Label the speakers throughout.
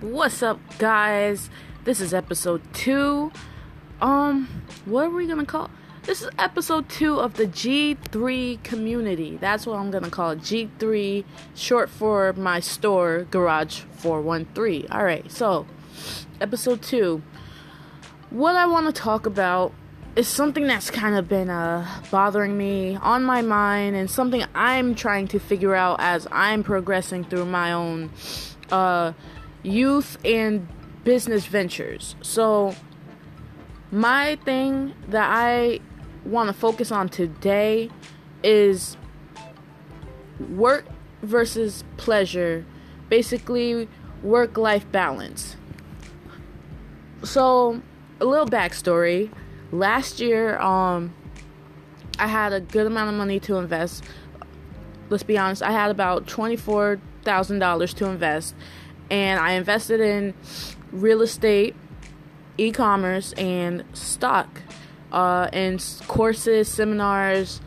Speaker 1: What's up, guys? This is episode two. Um, what are we gonna call? This is episode two of the G3 community. That's what I'm gonna call it. G3, short for my store, Garage 413. Alright, so, episode two. What I wanna talk about is something that's kind of been uh, bothering me on my mind and something I'm trying to figure out as I'm progressing through my own uh, youth and business ventures. So, my thing that I want to focus on today is work versus pleasure, basically, work life balance. So, a little backstory last year um I had a good amount of money to invest. Let's be honest, I had about $24,000 to invest and I invested in real estate, e-commerce and stock. Uh and courses, seminars,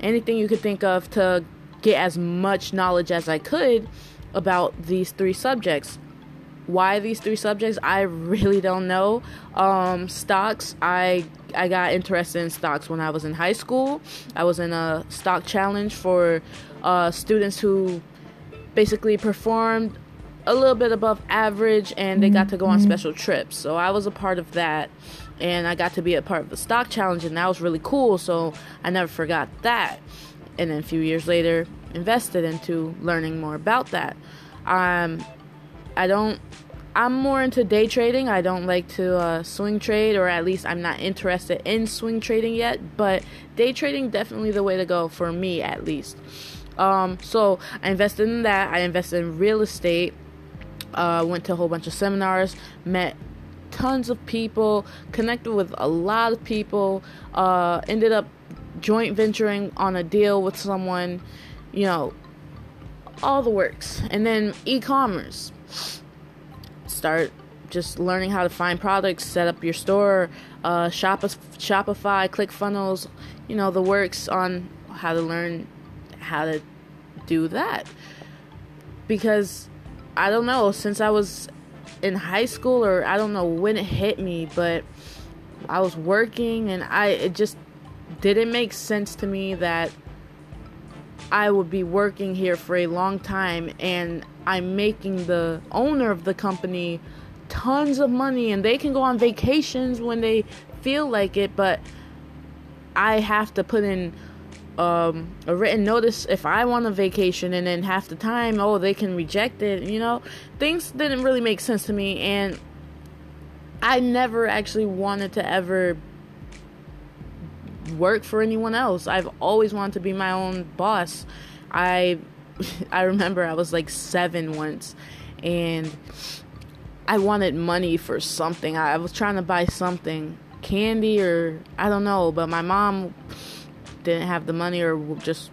Speaker 1: anything you could think of to get as much knowledge as I could about these three subjects. Why these three subjects? I really don't know. Um, stocks i i got interested in stocks when i was in high school. I was in a stock challenge for uh, students who basically performed a little bit above average and they got to go on mm-hmm. special trips so i was a part of that and i got to be a part of the stock challenge and that was really cool so i never forgot that and then a few years later invested into learning more about that um, I don't. I'm more into day trading. I don't like to uh, swing trade, or at least I'm not interested in swing trading yet. But day trading definitely the way to go for me, at least. Um, so I invested in that. I invested in real estate. Uh, went to a whole bunch of seminars. Met tons of people. Connected with a lot of people. Uh, ended up joint venturing on a deal with someone. You know, all the works. And then e-commerce start just learning how to find products, set up your store, uh, Shop- Shopify, ClickFunnels, you know, the works on how to learn how to do that. Because I don't know, since I was in high school or I don't know when it hit me, but I was working and I it just didn't make sense to me that I would be working here for a long time and I'm making the owner of the company tons of money and they can go on vacations when they feel like it, but I have to put in um, a written notice if I want a vacation, and then half the time, oh, they can reject it. You know, things didn't really make sense to me, and I never actually wanted to ever work for anyone else. I've always wanted to be my own boss. I I remember I was like 7 once and I wanted money for something. I was trying to buy something, candy or I don't know, but my mom didn't have the money or just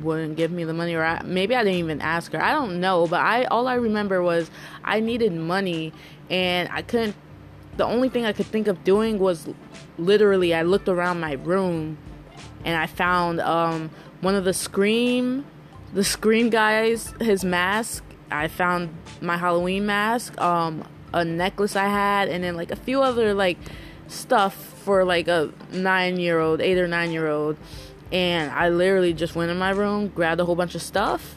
Speaker 1: wouldn't give me the money or I, maybe I didn't even ask her. I don't know, but I all I remember was I needed money and I couldn't the only thing I could think of doing was literally I looked around my room and I found um, one of the Scream, the Scream guys, his mask. I found my Halloween mask, um, a necklace I had, and then like a few other like stuff for like a nine year old, eight or nine year old. And I literally just went in my room, grabbed a whole bunch of stuff,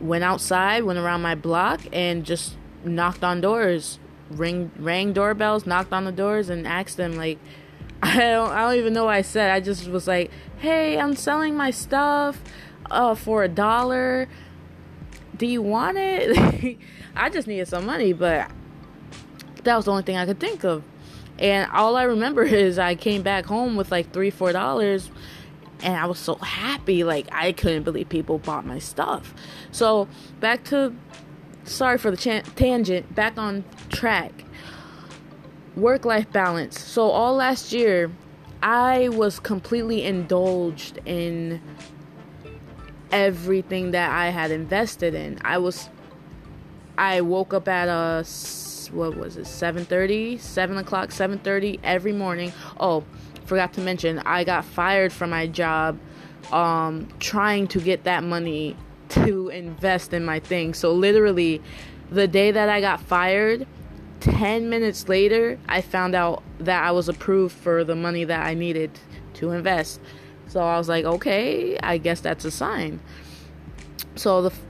Speaker 1: went outside, went around my block, and just knocked on doors, ring rang doorbells, knocked on the doors, and asked them like I don't I don't even know what I said. I just was like, "Hey, I'm selling my stuff uh for a dollar. Do you want it?" I just needed some money, but that was the only thing I could think of. And all I remember is I came back home with like 3 4 dollars and I was so happy like I couldn't believe people bought my stuff. So, back to sorry for the ch- tangent, back on track work life balance. So, all last year, I was completely indulged in everything that I had invested in. I was, I woke up at a, what was it, 7.30, 7 o'clock, 7.30 every morning. Oh, forgot to mention, I got fired from my job um, trying to get that money to invest in my thing. So, literally, the day that I got fired, 10 minutes later, I found out that I was approved for the money that I needed to invest. So I was like, okay, I guess that's a sign. So the f-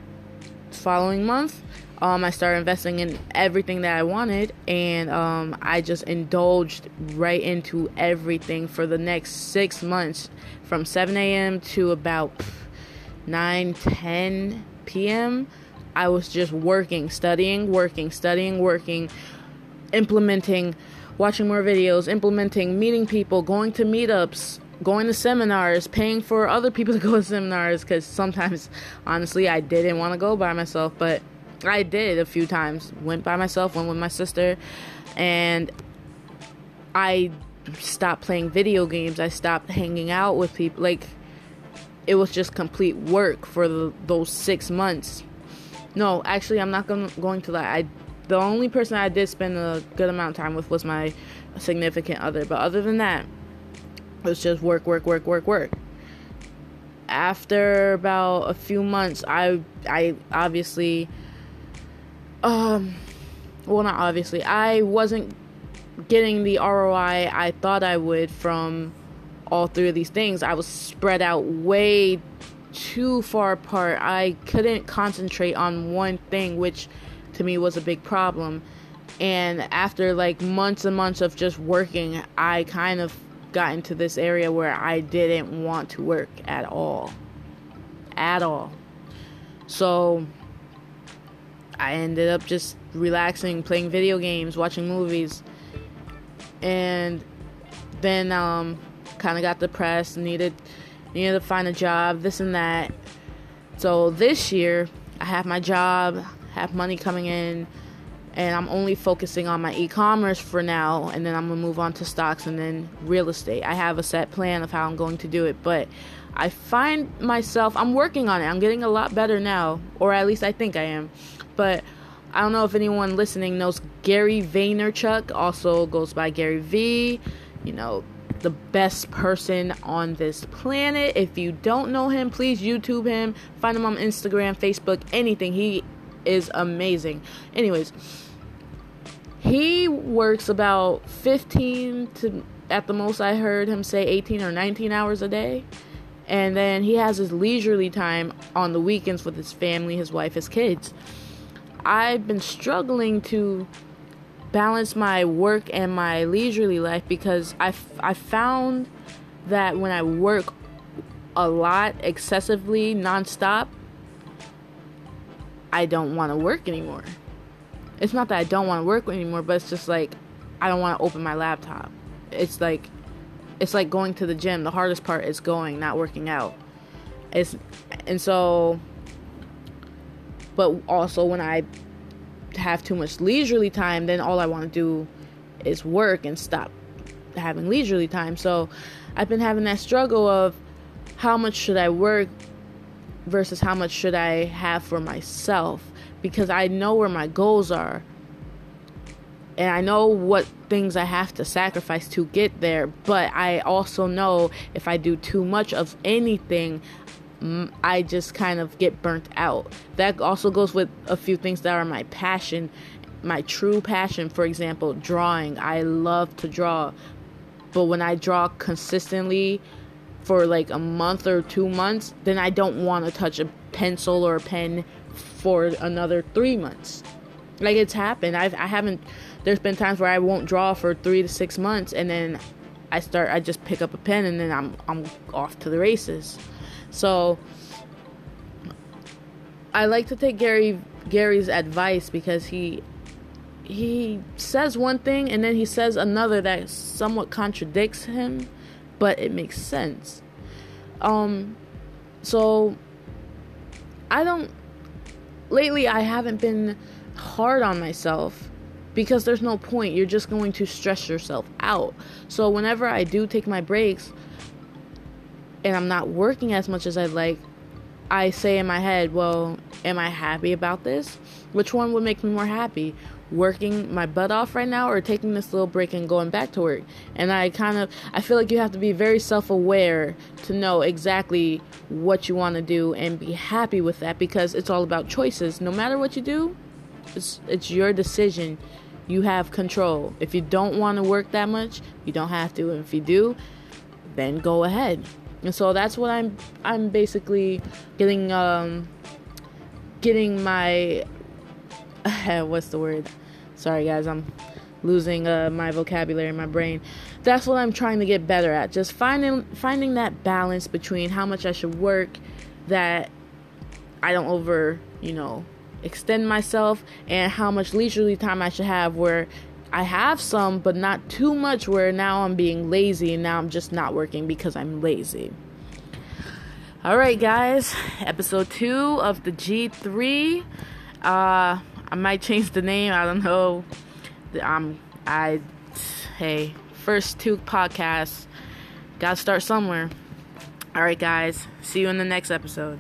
Speaker 1: following month, um, I started investing in everything that I wanted, and um, I just indulged right into everything for the next six months from 7 a.m. to about 9 10 p.m. I was just working, studying, working, studying, working, implementing, watching more videos, implementing, meeting people, going to meetups, going to seminars, paying for other people to go to seminars because sometimes, honestly, I didn't want to go by myself, but I did a few times. Went by myself, went with my sister, and I stopped playing video games. I stopped hanging out with people. Like, it was just complete work for the, those six months. No, actually, I'm not gonna, going to lie. I the only person I did spend a good amount of time with was my significant other. But other than that, it was just work, work, work, work, work. After about a few months, I I obviously um well not obviously. I wasn't getting the roi i thought i would from all three of these things. I was spread out way too far apart. I couldn't concentrate on one thing which to me was a big problem. And after like months and months of just working i kind of got into this area where i didn't want to work at all. At all. So I ended up just relaxing, playing video games, watching movies, and then um, kind of got depressed, needed needed to find a job, this and that. So this year, I have my job, have money coming in, and I'm only focusing on my e-commerce for now, and then I'm gonna move on to stocks and then real estate. I have a set plan of how I'm going to do it, but I find myself I'm working on it. I'm getting a lot better now, or at least I think I am but I don't know if anyone listening knows Gary Vaynerchuk, also goes by Gary V. You know, the best person on this planet. If you don't know him, please YouTube him. Find him on Instagram, Facebook, anything. He is amazing. Anyways, he works about 15 to at the most I heard him say 18 or 19 hours a day. And then he has his leisurely time on the weekends with his family, his wife, his kids. I've been struggling to balance my work and my leisurely life because I, I found that when I work a lot, excessively, nonstop, I don't want to work anymore. It's not that I don't want to work anymore, but it's just like I don't want to open my laptop. It's like it's like going to the gym. The hardest part is going, not working out. It's and so but also when I have too much leisurely time, then all I want to do is work and stop having leisurely time. So I've been having that struggle of how much should I work versus how much should I have for myself because I know where my goals are. And I know what things I have to sacrifice to get there, but I also know if I do too much of anything, I just kind of get burnt out. That also goes with a few things that are my passion, my true passion. For example, drawing. I love to draw, but when I draw consistently for like a month or two months, then I don't want to touch a pencil or a pen for another three months. Like it's happened. I've I haven't. There's been times where I won't draw for three to six months, and then I start. I just pick up a pen, and then I'm I'm off to the races. So I like to take Gary Gary's advice because he he says one thing and then he says another that somewhat contradicts him, but it makes sense. Um so I don't lately I haven't been hard on myself because there's no point. You're just going to stress yourself out. So whenever I do take my breaks, and I'm not working as much as I'd like, I say in my head, well, am I happy about this? Which one would make me more happy? Working my butt off right now or taking this little break and going back to work? And I kind of I feel like you have to be very self-aware to know exactly what you want to do and be happy with that because it's all about choices. No matter what you do, It's it's your decision. You have control. If you don't want to work that much, you don't have to. And if you do, then go ahead. And so that's what I'm I'm basically getting um getting my what's the word? Sorry guys, I'm losing uh, my vocabulary in my brain. That's what I'm trying to get better at. Just finding finding that balance between how much I should work that I don't over, you know, extend myself and how much leisurely time I should have where I have some but not too much where now I'm being lazy and now I'm just not working because I'm lazy. All right, guys, episode 2 of the G3 uh I might change the name, I don't know I'm um, I hey first two podcasts. Gotta start somewhere. All right, guys. See you in the next episode.